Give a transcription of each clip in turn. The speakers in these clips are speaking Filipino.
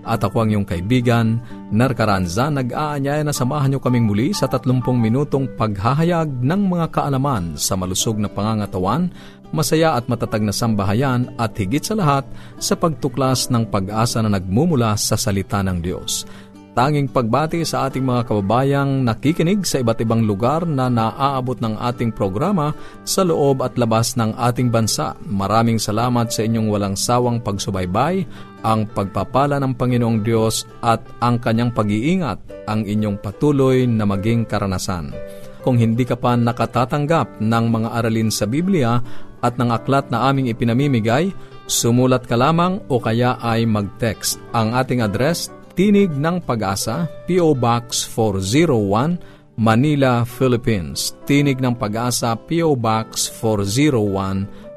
At ako ang iyong kaibigan, Narcaranza, nag-aanyaya na samahan niyo kaming muli sa 30 minutong paghahayag ng mga kaalaman sa malusog na pangangatawan, masaya at matatag na sambahayan at higit sa lahat sa pagtuklas ng pag-asa na nagmumula sa salita ng Diyos. Tanging pagbati sa ating mga kababayang nakikinig sa iba't ibang lugar na naaabot ng ating programa sa loob at labas ng ating bansa. Maraming salamat sa inyong walang sawang pagsubaybay, ang pagpapala ng Panginoong Diyos at ang kanyang pag-iingat ang inyong patuloy na maging karanasan. Kung hindi ka pa nakatatanggap ng mga aralin sa Biblia at ng aklat na aming ipinamimigay, sumulat ka lamang o kaya ay mag-text. Ang ating address, Tinig ng Pag-asa, P.O. Box 401, Manila, Philippines. Tinig ng Pag-asa, P.O. Box 401,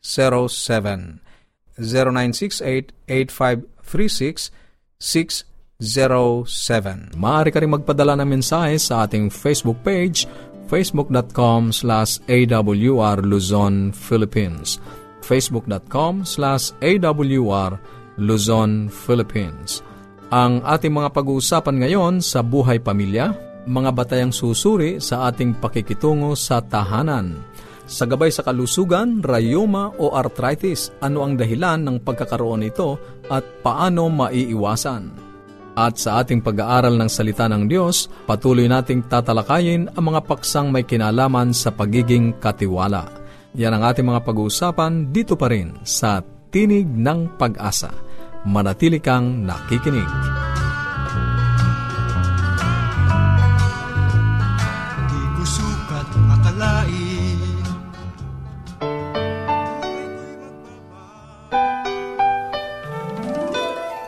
0968-8536-607 0968-8536-607 Maaari ka rin magpadala ng mensahe sa ating Facebook page facebook.com slash awr Luzon, Philippines facebook.com slash awr Luzon, Philippines. Ang ating mga pag-uusapan ngayon sa buhay pamilya, mga batayang susuri sa ating pakikitungo sa tahanan. Sa gabay sa kalusugan, rayuma o arthritis, ano ang dahilan ng pagkakaroon nito at paano maiiwasan? At sa ating pag-aaral ng salita ng Diyos, patuloy nating tatalakayin ang mga paksang may kinalaman sa pagiging katiwala. Yan ang ating mga pag-uusapan dito pa rin sa Tinig ng Pag-asa manatili kang nakikinig.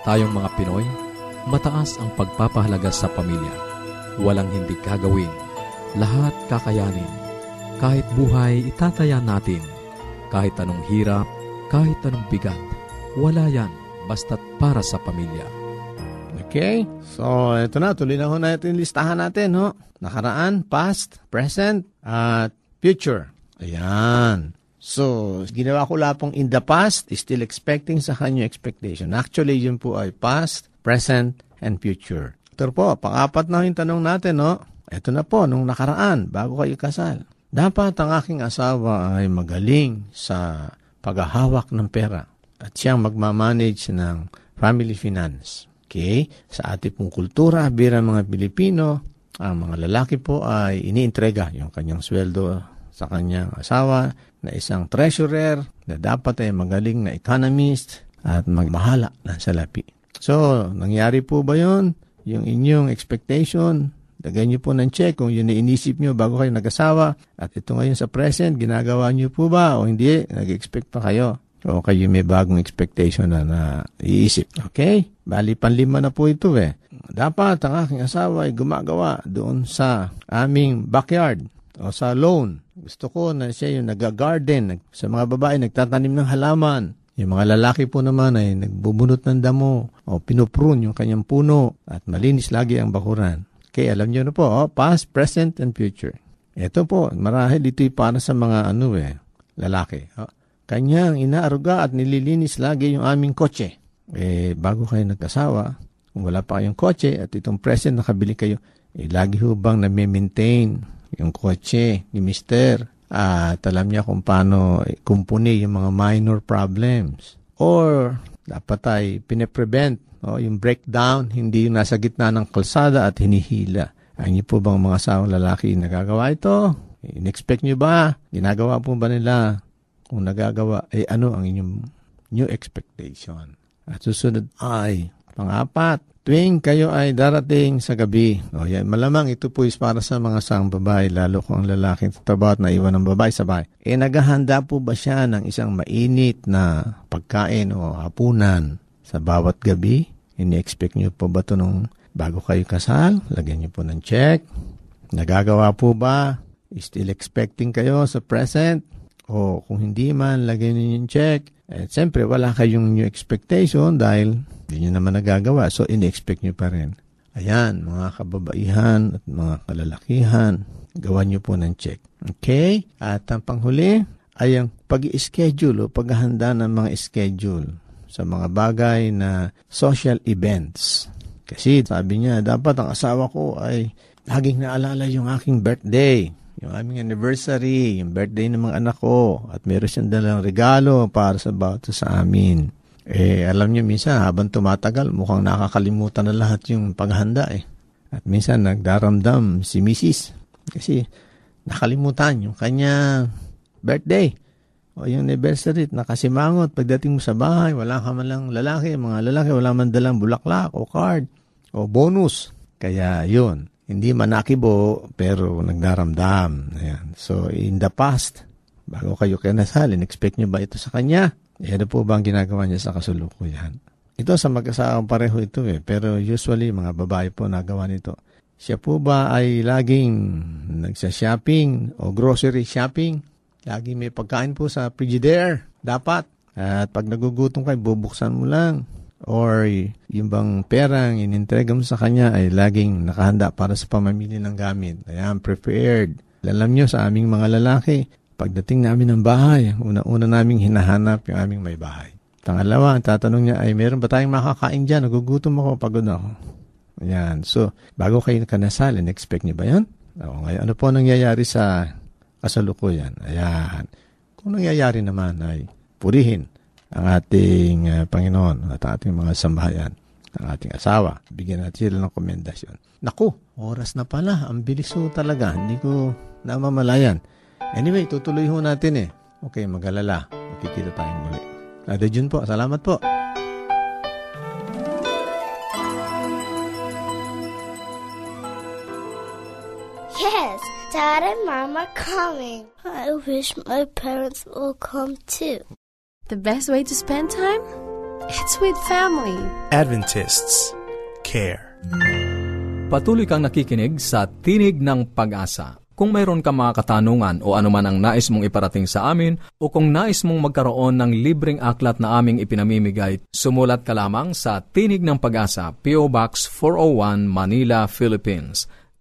Tayong mga Pinoy, mataas ang pagpapahalaga sa pamilya. Walang hindi kagawin. Lahat kakayanin. Kahit buhay, itataya natin. Kahit anong hirap, kahit anong bigat, wala yan basta't para sa pamilya. Okay, so ito na, tuloy na ho natin listahan natin, ho. Nakaraan, past, present, at future. Ayan. So, ginawa ko lapong in the past, still expecting sa kanyo expectation. Actually, yun po ay past, present, and future. Ito po, pang-apat na yung tanong natin, no? Ito na po, nung nakaraan, bago kayo kasal. Dapat ang aking asawa ay magaling sa paghahawak ng pera at siyang magmamanage ng family finance. Okay? Sa ating pong kultura, bilang mga Pilipino, ang mga lalaki po ay iniintrega yung kanyang sweldo sa kanyang asawa na isang treasurer na dapat ay magaling na economist at magmahala ng salapi. So, nangyari po ba yon Yung inyong expectation, lagay niyo po ng check kung yun inisip niyo bago kayo nag-asawa at ito ngayon sa present, ginagawa niyo po ba o hindi, nag-expect pa kayo. O kayo may bagong expectation na na iisip. Okay? Bali, panlima na po ito eh. Dapat ang aking asawa ay gumagawa doon sa aming backyard o sa lawn. Gusto ko na siya yung nag-garden. Sa mga babae, nagtatanim ng halaman. Yung mga lalaki po naman ay nagbubunot ng damo o pinuprune yung kanyang puno at malinis lagi ang bakuran. Okay, alam niyo na po, oh, past, present, and future. Ito po, marahil ito'y para sa mga ano eh, lalaki. Oh, Kanyang inaaruga at nililinis lagi yung aming kotse. Eh, bago kayo nagkasawa, kung wala pa kayong kotse at itong present nakabili kayo, eh, lagi ho bang na-maintain yung kotse ni Mister at alam niya kung paano kumpuni yung mga minor problems. Or dapat ay pine-prevent O, yung breakdown, hindi yung nasa gitna ng kalsada at hinihila. Ay niyo po bang mga asawang lalaki nagagawa ito? In-expect niyo ba? Ginagawa po ba nila? Kung nagagawa, eh ano ang inyong new expectation? At susunod ay, pangapat, tuwing kayo ay darating sa gabi. O yan, malamang ito po is para sa mga sang babae, lalo kung ang lalaki trabaho at naiwan ng babae sa bahay. Eh naghahanda po ba siya ng isang mainit na pagkain o hapunan sa bawat gabi? Ini-expect niyo po ba ito nung bago kayo kasal? Lagyan niyo po ng check. Nagagawa po ba? Still expecting kayo sa present? O kung hindi man, lagyan niyo yung check. Eh, siyempre, wala kayong new expectation dahil hindi nyo naman nagagawa. So, in-expect nyo pa rin. Ayan, mga kababaihan at mga kalalakihan, gawan nyo po ng check. Okay? At ang panghuli ay ang pag-schedule o paghahanda ng mga schedule sa mga bagay na social events. Kasi sabi niya, dapat ang asawa ko ay laging naalala yung aking birthday yung aming anniversary, yung birthday ng mga anak ko, at meron siyang dalang regalo para sa bawat sa amin. Eh, alam niyo, minsan, habang tumatagal, mukhang nakakalimutan na lahat yung paghanda eh. At minsan, nagdaramdam si Mrs. Kasi, nakalimutan yung kanya birthday o yung anniversary, nakasimangot. Pagdating mo sa bahay, wala ka man lang lalaki, mga lalaki, wala man dalang bulaklak o card o bonus. Kaya yun, hindi manakibo pero nagdaramdam. Ayan. So in the past, bago kayo kinasal, expect nyo ba ito sa kanya? Eh, ano po ba ang ginagawa niya sa kasulukuyan? Ito sa mag-asawang pareho ito eh. Pero usually, mga babae po nagawa nito. Siya po ba ay laging nagsa-shopping o grocery shopping? Laging may pagkain po sa frigidaire. Dapat. At pag nagugutom kayo, bubuksan mo lang or yung bang perang inintrega mo sa kanya ay laging nakahanda para sa pamamili ng gamit. Ayan, prepared. Alam nyo sa aming mga lalaki, pagdating namin ng bahay, una-una naming hinahanap yung aming may bahay. Pangalawa, ang tatanong niya ay, meron ba tayong makakain dyan? Nagugutom ako, pagod ako. Ayan. So, bago kayo kanasal, expect niyo ba yan? O, ngayon, ano po nangyayari sa kasalukuyan? Ayan. Kung nangyayari naman ay purihin ang ating uh, Panginoon at ating mga sambahayan, ang ating asawa. Bigyan natin sila ng komendasyon. Naku, oras na pala. Ang bilis ho talaga. Hindi ko namamalayan. Anyway, tutuloy ho natin eh. Okay, magalala. Makikita tayong muli. Ate Jun po, salamat po. Yes, Dad and Mom are coming. I wish my parents will come too. The best way to spend time? It's with family. Adventists care. Patuloy kang nakikinig sa Tinig ng Pag-asa. Kung mayroon ka mga katanungan o anuman ang nais mong iparating sa amin o kung nais mong magkaroon ng libreng aklat na aming ipinamimigay, sumulat ka lamang sa Tinig ng Pag-asa, PO Box 401, Manila, Philippines.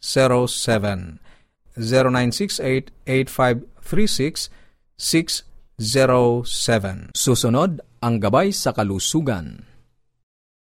0968-8536-607. 0968-8536-607. Susunod, ang gabay sa kalusugan.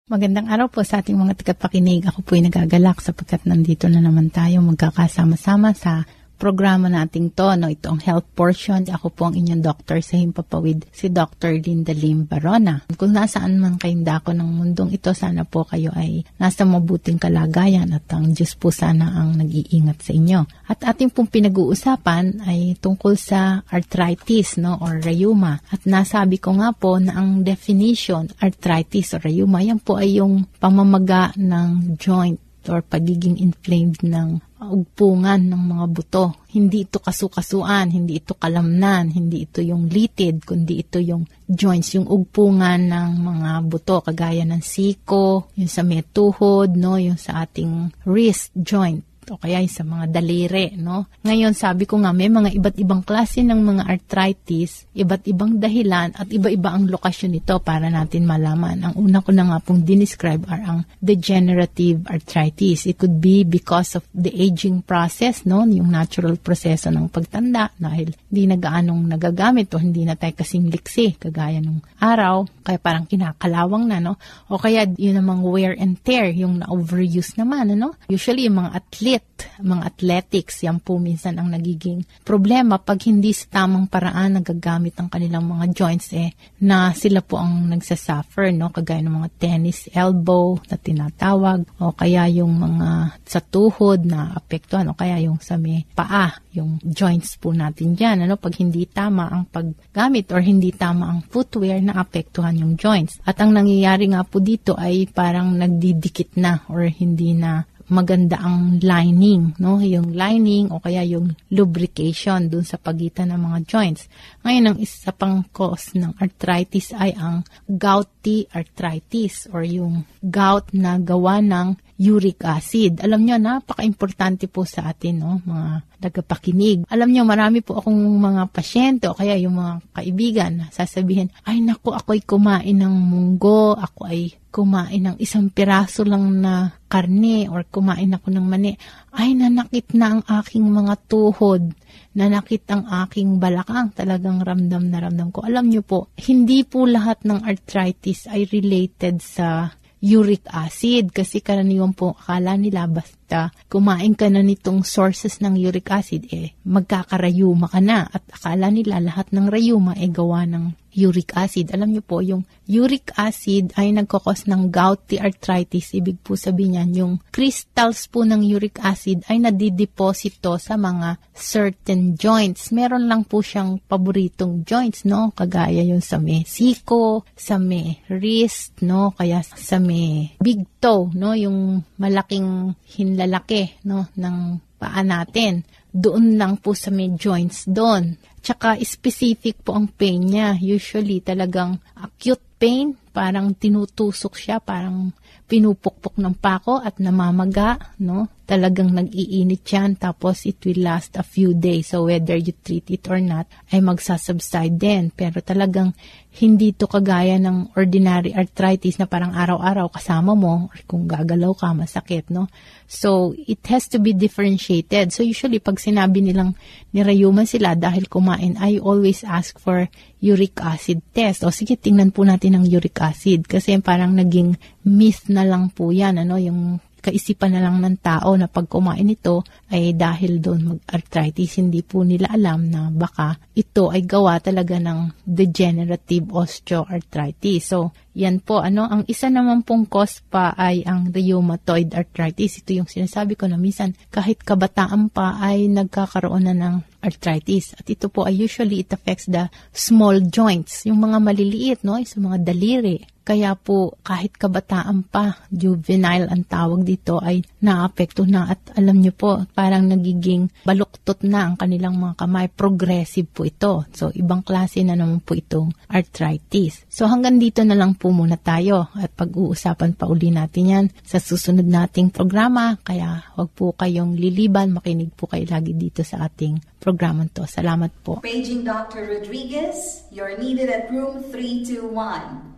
Magandang araw po sa ating mga tagapakinig. Ako po ay nagagalak sapagkat nandito na naman tayo magkakasama-sama sa programa nating to, no, itong health portion. Ako po ang inyong doctor sa Himpapawid, si Dr. Linda Lim Barona. Kung nasaan man kayong dako ng mundong ito, sana po kayo ay nasa mabuting kalagayan at ang Diyos po sana ang nag-iingat sa inyo. At ating pong pinag-uusapan ay tungkol sa arthritis, no, or rheuma. At nasabi ko nga po na ang definition, arthritis or rheuma, yan po ay yung pamamaga ng joint or pagiging inflamed ng ugpungan ng mga buto. Hindi ito kasukasuan, hindi ito kalamnan, hindi ito yung litid, kundi ito yung joints, yung ugpungan ng mga buto, kagaya ng siko, yung sa metuhod, no, yung sa ating wrist joint. O kaya sa mga daliri, no? Ngayon, sabi ko nga, may mga iba't ibang klase ng mga arthritis, iba't ibang dahilan, at iba-iba ang lokasyon nito para natin malaman. Ang una ko na nga pong dinescribe are ang degenerative arthritis. It could be because of the aging process, no? Yung natural proseso ng pagtanda dahil hindi na gaanong nagagamit o hindi na tayo kasing liksi, kagaya nung araw, kaya parang kinakalawang na, no? O kaya yun namang wear and tear, yung na-overuse naman, ano? Usually, yung mga athlete, mga athletics, yan po minsan ang nagiging problema pag hindi sa tamang paraan nagagamit ang kanilang mga joints, eh, na sila po ang nagsasuffer, no? Kagaya ng mga tennis elbow na tinatawag, o kaya yung mga sa tuhod na apektuhan, o kaya yung sa may paa, yung joints po natin dyan, ano? Pag hindi tama ang paggamit or hindi tama ang footwear na apektuhan yung joints. At ang nangyayari nga po dito ay parang nagdidikit na or hindi na maganda ang lining, no? Yung lining o kaya yung lubrication dun sa pagitan ng mga joints. Ngayon, ang isa pang cause ng arthritis ay ang gouty arthritis or yung gout na gawa ng uric acid. Alam nyo, napaka-importante po sa atin, no, mga nagapakinig. Alam nyo, marami po akong mga pasyente o kaya yung mga kaibigan sasabihin, ay naku, ako'y kumain ng munggo, ako ay kumain ng isang piraso lang na karne or kumain ako ng mani. Ay, nanakit na ang aking mga tuhod nanakit ang aking balakang. Talagang ramdam na ramdam ko. Alam nyo po, hindi po lahat ng arthritis ay related sa uric acid kasi karaniwan po akala nila basta kumain ka na nitong sources ng uric acid eh magkakarayuma ka na. At akala nila lahat ng rayuma ay gawa ng uric acid. Alam niyo po, yung uric acid ay nagkakos ng gouty arthritis. Ibig po sabihin niyan, yung crystals po ng uric acid ay nadideposito sa mga certain joints. Meron lang po siyang paboritong joints, no? Kagaya yung sa may siko, sa may wrist, no? Kaya sa may big toe, no? Yung malaking hinlalaki, no? Ng paa natin. Doon lang po sa may joints doon. Tsaka specific po ang pain niya. Usually talagang acute pain, parang tinutusok siya, parang pinupukpok ng pako at namamaga, no? Talagang nag-iinit yan, tapos it will last a few days. So whether you treat it or not, ay magsasubside din. Pero talagang hindi to kagaya ng ordinary arthritis na parang araw-araw kasama mo, or kung gagalaw ka, masakit, no? So, it has to be differentiated. So, usually, pag sinabi nilang nirayuman sila dahil kumain, I always ask for uric acid test. O sige, tingnan po natin ang uric acid. Kasi parang naging myth na lang po yan, ano, yung kaisipan na lang ng tao na pag kumain ito ay dahil doon mag-arthritis. Hindi po nila alam na baka ito ay gawa talaga ng degenerative osteoarthritis. So, yan po, ano, ang isa naman pong cause pa ay ang rheumatoid arthritis. Ito yung sinasabi ko na minsan kahit kabataan pa ay nagkakaroon na ng arthritis. At ito po ay usually it affects the small joints, yung mga maliliit, no, sa mga daliri. Kaya po kahit kabataan pa, juvenile ang tawag dito ay naapekto na at alam nyo po parang nagiging baluktot na ang kanilang mga kamay. Progressive po ito. So ibang klase na naman po itong arthritis. So hanggang dito na lang po muna tayo at pag-uusapan pa uli natin yan sa susunod nating programa. Kaya wag po kayong liliban, makinig po kayo lagi dito sa ating programa to. Salamat po. Paging Dr. Rodriguez, you're needed at room 321.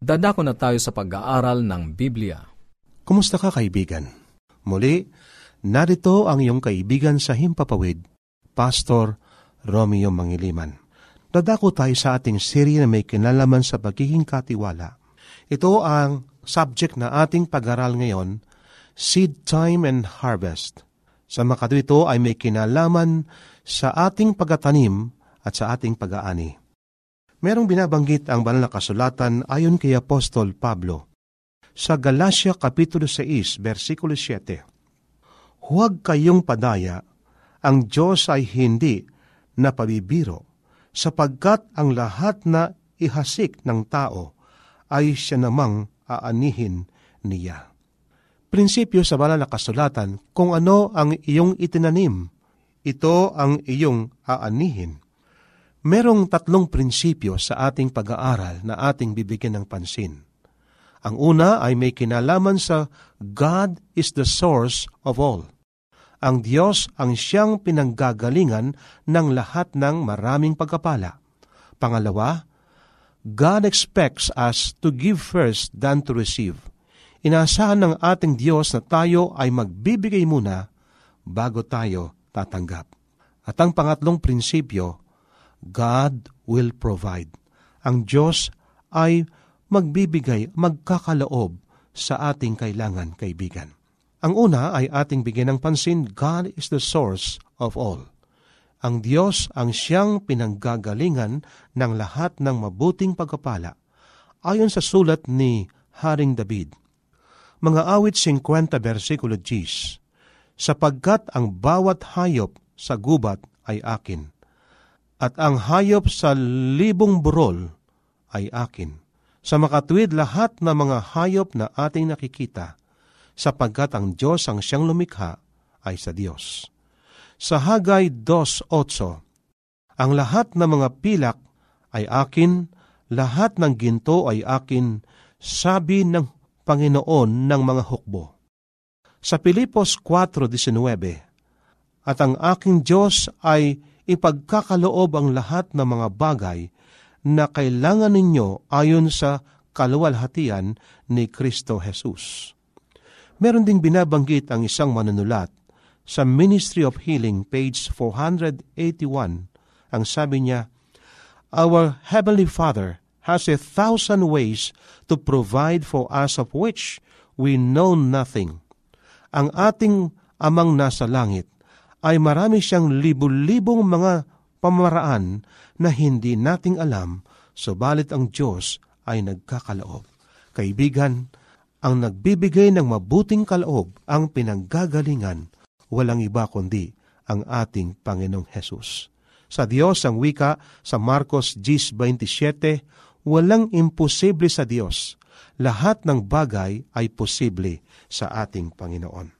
Dadako na tayo sa pag-aaral ng Biblia. Kumusta ka kaibigan? Muli, narito ang iyong kaibigan sa Himpapawid, Pastor Romeo Mangiliman. Dadako tayo sa ating serye na may kinalaman sa pagiging katiwala. Ito ang subject na ating pag-aral ngayon, Seed Time and Harvest. Sa makado ito ay may kinalaman sa ating pagatanim at sa ating pag-aani. Merong binabanggit ang banal na kasulatan ayon kay Apostol Pablo. Sa Galacia Kapitulo 6, versikulo 7, Huwag kayong padaya, ang Diyos ay hindi na pabibiro, sapagkat ang lahat na ihasik ng tao ay siya namang aanihin niya. Prinsipyo sa banal na kasulatan, kung ano ang iyong itinanim, ito ang iyong aanihin. Merong tatlong prinsipyo sa ating pag-aaral na ating bibigyan ng pansin. Ang una ay may kinalaman sa God is the source of all. Ang Diyos ang siyang pinanggagalingan ng lahat ng maraming pagkapala. Pangalawa, God expects us to give first than to receive. Inaasahan ng ating Diyos na tayo ay magbibigay muna bago tayo tatanggap. At ang pangatlong prinsipyo, God will provide. Ang Diyos ay magbibigay, magkakaloob sa ating kailangan, kaibigan. Ang una ay ating bigyan ng pansin, God is the source of all. Ang Diyos ang siyang pinanggagalingan ng lahat ng mabuting pagkapala. Ayon sa sulat ni Haring David, mga awit 50 versikulo 10, sapagkat ang bawat hayop sa gubat ay akin, at ang hayop sa libong burol ay akin. Sa makatwid lahat ng mga hayop na ating nakikita, sapagkat ang Diyos ang siyang lumikha ay sa Diyos. Sa Hagay 2.8, ang lahat ng mga pilak ay akin, lahat ng ginto ay akin, sabi ng Panginoon ng mga hukbo. Sa Pilipos 4.19, At ang aking Diyos ay ipagkakaloob ang lahat ng mga bagay na kailangan ninyo ayon sa kaluwalhatian ni Kristo Jesus. Meron ding binabanggit ang isang manunulat sa Ministry of Healing, page 481. Ang sabi niya, Our Heavenly Father has a thousand ways to provide for us of which we know nothing. Ang ating amang nasa langit ay marami siyang libu-libong mga pamaraan na hindi nating alam, subalit ang Diyos ay nagkakaloob. Kaibigan, ang nagbibigay ng mabuting kaloob ang pinanggagalingan, walang iba kundi ang ating Panginoong Hesus. Sa Diyos ang wika sa Marcos 10.27, walang imposible sa Diyos. Lahat ng bagay ay posible sa ating Panginoon.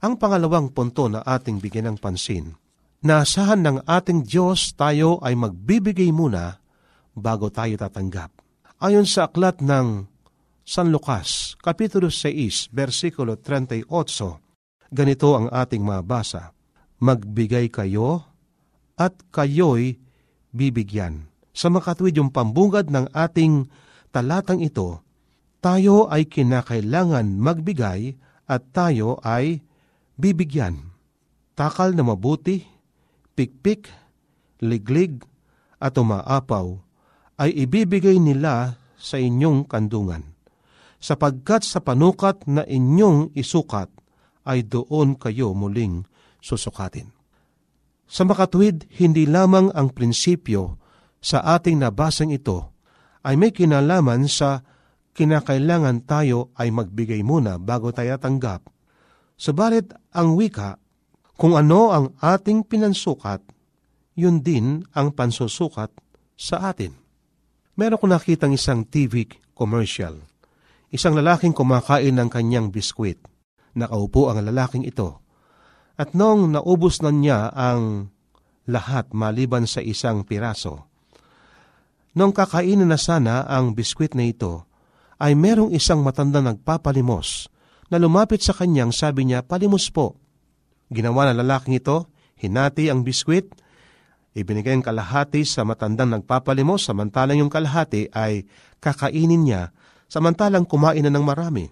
Ang pangalawang punto na ating bigyan ng pansin, naasahan ng ating Diyos tayo ay magbibigay muna bago tayo tatanggap. Ayon sa aklat ng San Lucas, Kapitulo 6, versikulo 38, ganito ang ating mabasa, Magbigay kayo at kayo'y bibigyan. Sa makatwid yung pambungad ng ating talatang ito, tayo ay kinakailangan magbigay at tayo ay bibigyan. Takal na mabuti, pikpik, liglig, at umaapaw ay ibibigay nila sa inyong kandungan. Sapagkat sa panukat na inyong isukat ay doon kayo muling susukatin. Sa makatwid, hindi lamang ang prinsipyo sa ating nabasang ito ay may kinalaman sa kinakailangan tayo ay magbigay muna bago tayo tanggap Subalit ang wika, kung ano ang ating pinansukat, yun din ang pansusukat sa atin. Meron ko nakitang isang TV commercial. Isang lalaking kumakain ng kanyang biskwit. Nakaupo ang lalaking ito. At noong naubos na niya ang lahat maliban sa isang piraso, Nung kakainin na sana ang biskwit na ito, ay merong isang matanda nagpapalimos na lumapit sa kanyang sabi niya, palimos po. Ginawa ng lalaking ito, hinati ang biskwit, ibinigay ang kalahati sa matandang nagpapalimos, samantalang yung kalahati ay kakainin niya, samantalang kumain na ng marami.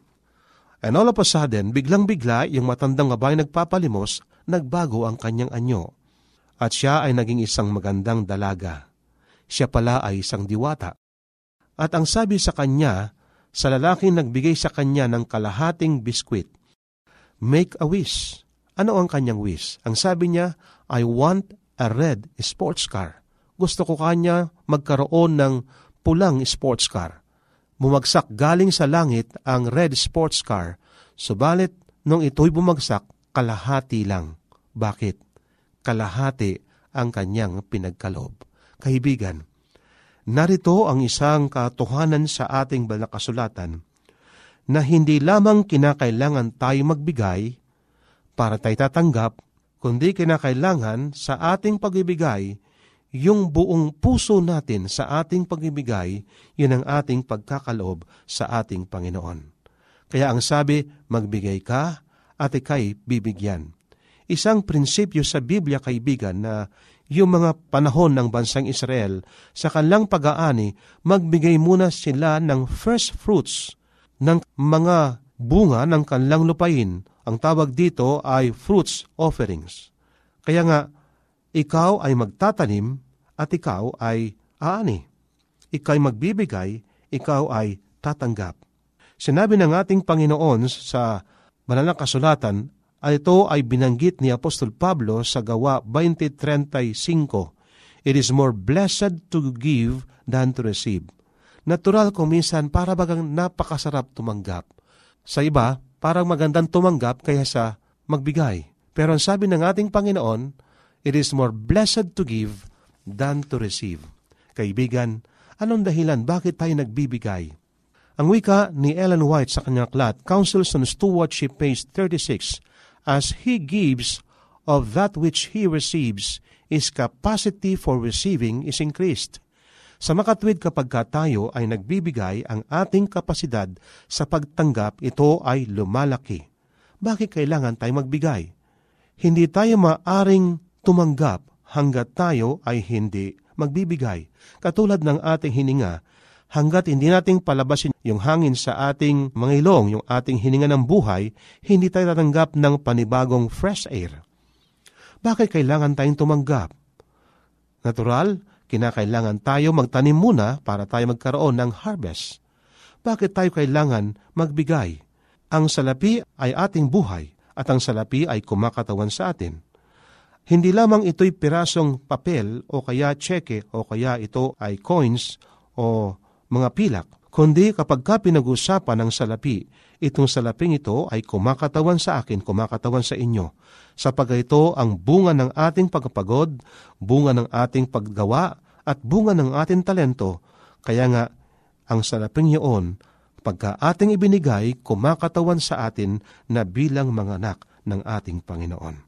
And all of a sudden, biglang-bigla yung matandang babae nagpapalimos, nagbago ang kanyang anyo. At siya ay naging isang magandang dalaga. Siya pala ay isang diwata. At ang sabi sa kanya, sa lalaking nagbigay sa kanya ng kalahating biskwit, Make a wish. Ano ang kanyang wish? Ang sabi niya, I want a red sports car. Gusto ko kanya magkaroon ng pulang sports car bumagsak galing sa langit ang red sports car, subalit nung ito'y bumagsak, kalahati lang. Bakit? Kalahati ang kanyang pinagkalob. Kaibigan, narito ang isang katotohanan sa ating balakasulatan na hindi lamang kinakailangan tayo magbigay para tayo tatanggap, kundi kinakailangan sa ating pagbibigay yung buong puso natin sa ating pagibigay, yun ang ating pagkakaloob sa ating Panginoon. Kaya ang sabi, magbigay ka at ikay bibigyan. Isang prinsipyo sa Biblia, kaibigan, na yung mga panahon ng bansang Israel, sa kanilang pag-aani, magbigay muna sila ng first fruits ng mga bunga ng kanilang lupain. Ang tawag dito ay fruits offerings. Kaya nga, ikaw ay magtatanim at ikaw ay aani. Ikaw ay magbibigay, ikaw ay tatanggap. Sinabi ng ating Panginoon sa banal kasulatan ay ito ay binanggit ni Apostol Pablo sa gawa 20.35. It is more blessed to give than to receive. Natural kung minsan para bagang napakasarap tumanggap. Sa iba, parang magandang tumanggap kaya sa magbigay. Pero ang sabi ng ating Panginoon, it is more blessed to give than to receive. Kaibigan, anong dahilan bakit tayo nagbibigay? Ang wika ni Ellen White sa kanyang aklat, Counsels on Stewardship, page 36, As he gives of that which he receives, his capacity for receiving is increased. Sa makatwid kapag ka tayo ay nagbibigay, ang ating kapasidad sa pagtanggap, ito ay lumalaki. Bakit kailangan tayo magbigay? Hindi tayo maaring tumanggap hanggat tayo ay hindi magbibigay. Katulad ng ating hininga, hanggat hindi nating palabasin yung hangin sa ating mga ilong, yung ating hininga ng buhay, hindi tayo tatanggap ng panibagong fresh air. Bakit kailangan tayong tumanggap? Natural, kinakailangan tayo magtanim muna para tayo magkaroon ng harvest. Bakit tayo kailangan magbigay? Ang salapi ay ating buhay at ang salapi ay kumakatawan sa atin. Hindi lamang ito'y pirasong papel o kaya cheque o kaya ito ay coins o mga pilak, kundi kapag ka pinag-usapan ng salapi, itong salaping ito ay kumakatawan sa akin, kumakatawan sa inyo. Sapagkat ito ang bunga ng ating pagpagod, bunga ng ating paggawa, at bunga ng ating talento. Kaya nga, ang salaping iyon, pagka ating ibinigay, kumakatawan sa atin na bilang mga anak ng ating Panginoon.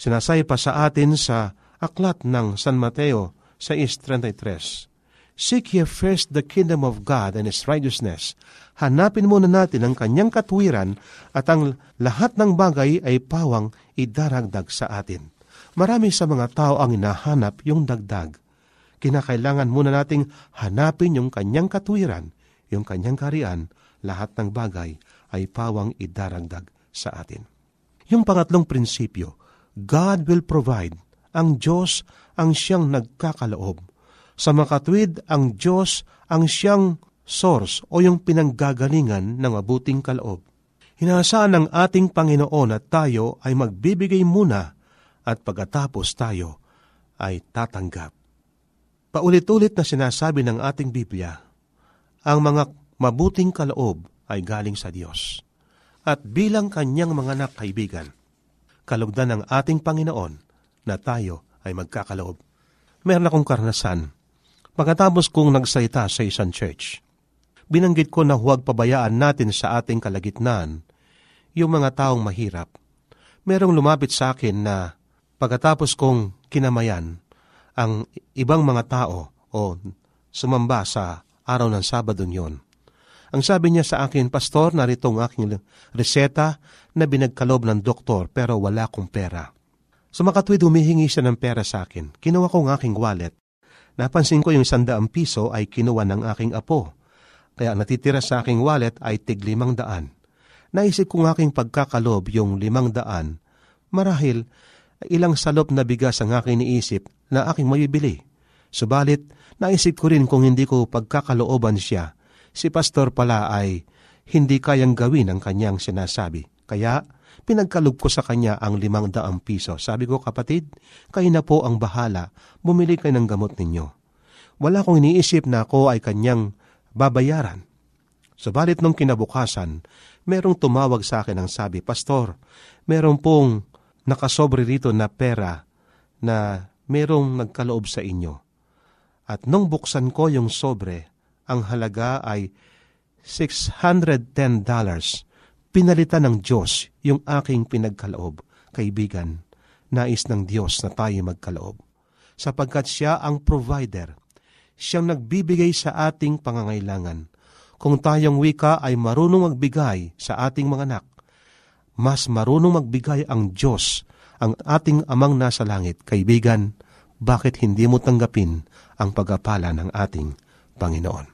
Sinasay pa sa atin sa aklat ng San Mateo 6.33. Seek ye first the kingdom of God and His righteousness. Hanapin muna natin ang kanyang katwiran at ang lahat ng bagay ay pawang idaragdag sa atin. Marami sa mga tao ang hinahanap yung dagdag. Kinakailangan muna nating hanapin yung kanyang katwiran, yung kanyang karian, lahat ng bagay ay pawang idaragdag sa atin. Yung pangatlong prinsipyo, God will provide. Ang Diyos ang siyang nagkakaloob. Sa makatwid, ang Diyos ang siyang source o yung pinanggagalingan ng mabuting kaloob. Hinasaan ng ating Panginoon at tayo ay magbibigay muna at pagkatapos tayo ay tatanggap. Paulit-ulit na sinasabi ng ating Biblia, ang mga mabuting kaloob ay galing sa Diyos. At bilang kanyang mga anak kaibigan, kalugdan ng ating Panginoon na tayo ay magkakaloob. Meron akong karanasan. Pagkatapos kong nagsalita sa isang church, binanggit ko na huwag pabayaan natin sa ating kalagitnaan yung mga taong mahirap. Merong lumapit sa akin na pagkatapos kong kinamayan ang ibang mga tao o sumamba sa araw ng Sabado yon. Ang sabi niya sa akin, Pastor, narito ang aking reseta na binagkalob ng doktor pero wala kong pera. So makatwid humihingi siya ng pera sa akin. Kinuha ko ang aking wallet. Napansin ko yung sandaang piso ay kinuha ng aking apo. Kaya natitira sa aking wallet ay tig limang daan. Naisip kong aking pagkakalob yung limang daan. Marahil, ilang salop na bigas ang aking niisip na aking mabibili. Subalit, naisip ko rin kung hindi ko pagkakalooban siya, si pastor pala ay hindi kayang gawin ang kanyang sinasabi. Kaya, pinagkalog ko sa kanya ang limang daang piso. Sabi ko, kapatid, kayo na po ang bahala, bumili kayo ng gamot ninyo. Wala kong iniisip na ako ay kanyang babayaran. Subalit nung kinabukasan, merong tumawag sa akin ang sabi, Pastor, meron pong nakasobre rito na pera na merong nagkaloob sa inyo. At nung buksan ko yung sobre, ang halaga ay $610 pinalitan ng Diyos yung aking pinagkaloob. Kaibigan, nais ng Diyos na tayo magkaloob. Sapagkat siya ang provider. Siyang nagbibigay sa ating pangangailangan. Kung tayong wika ay marunong magbigay sa ating mga anak, mas marunong magbigay ang Diyos, ang ating amang nasa langit. Kaibigan, bakit hindi mo tanggapin ang pagapala ng ating Panginoon?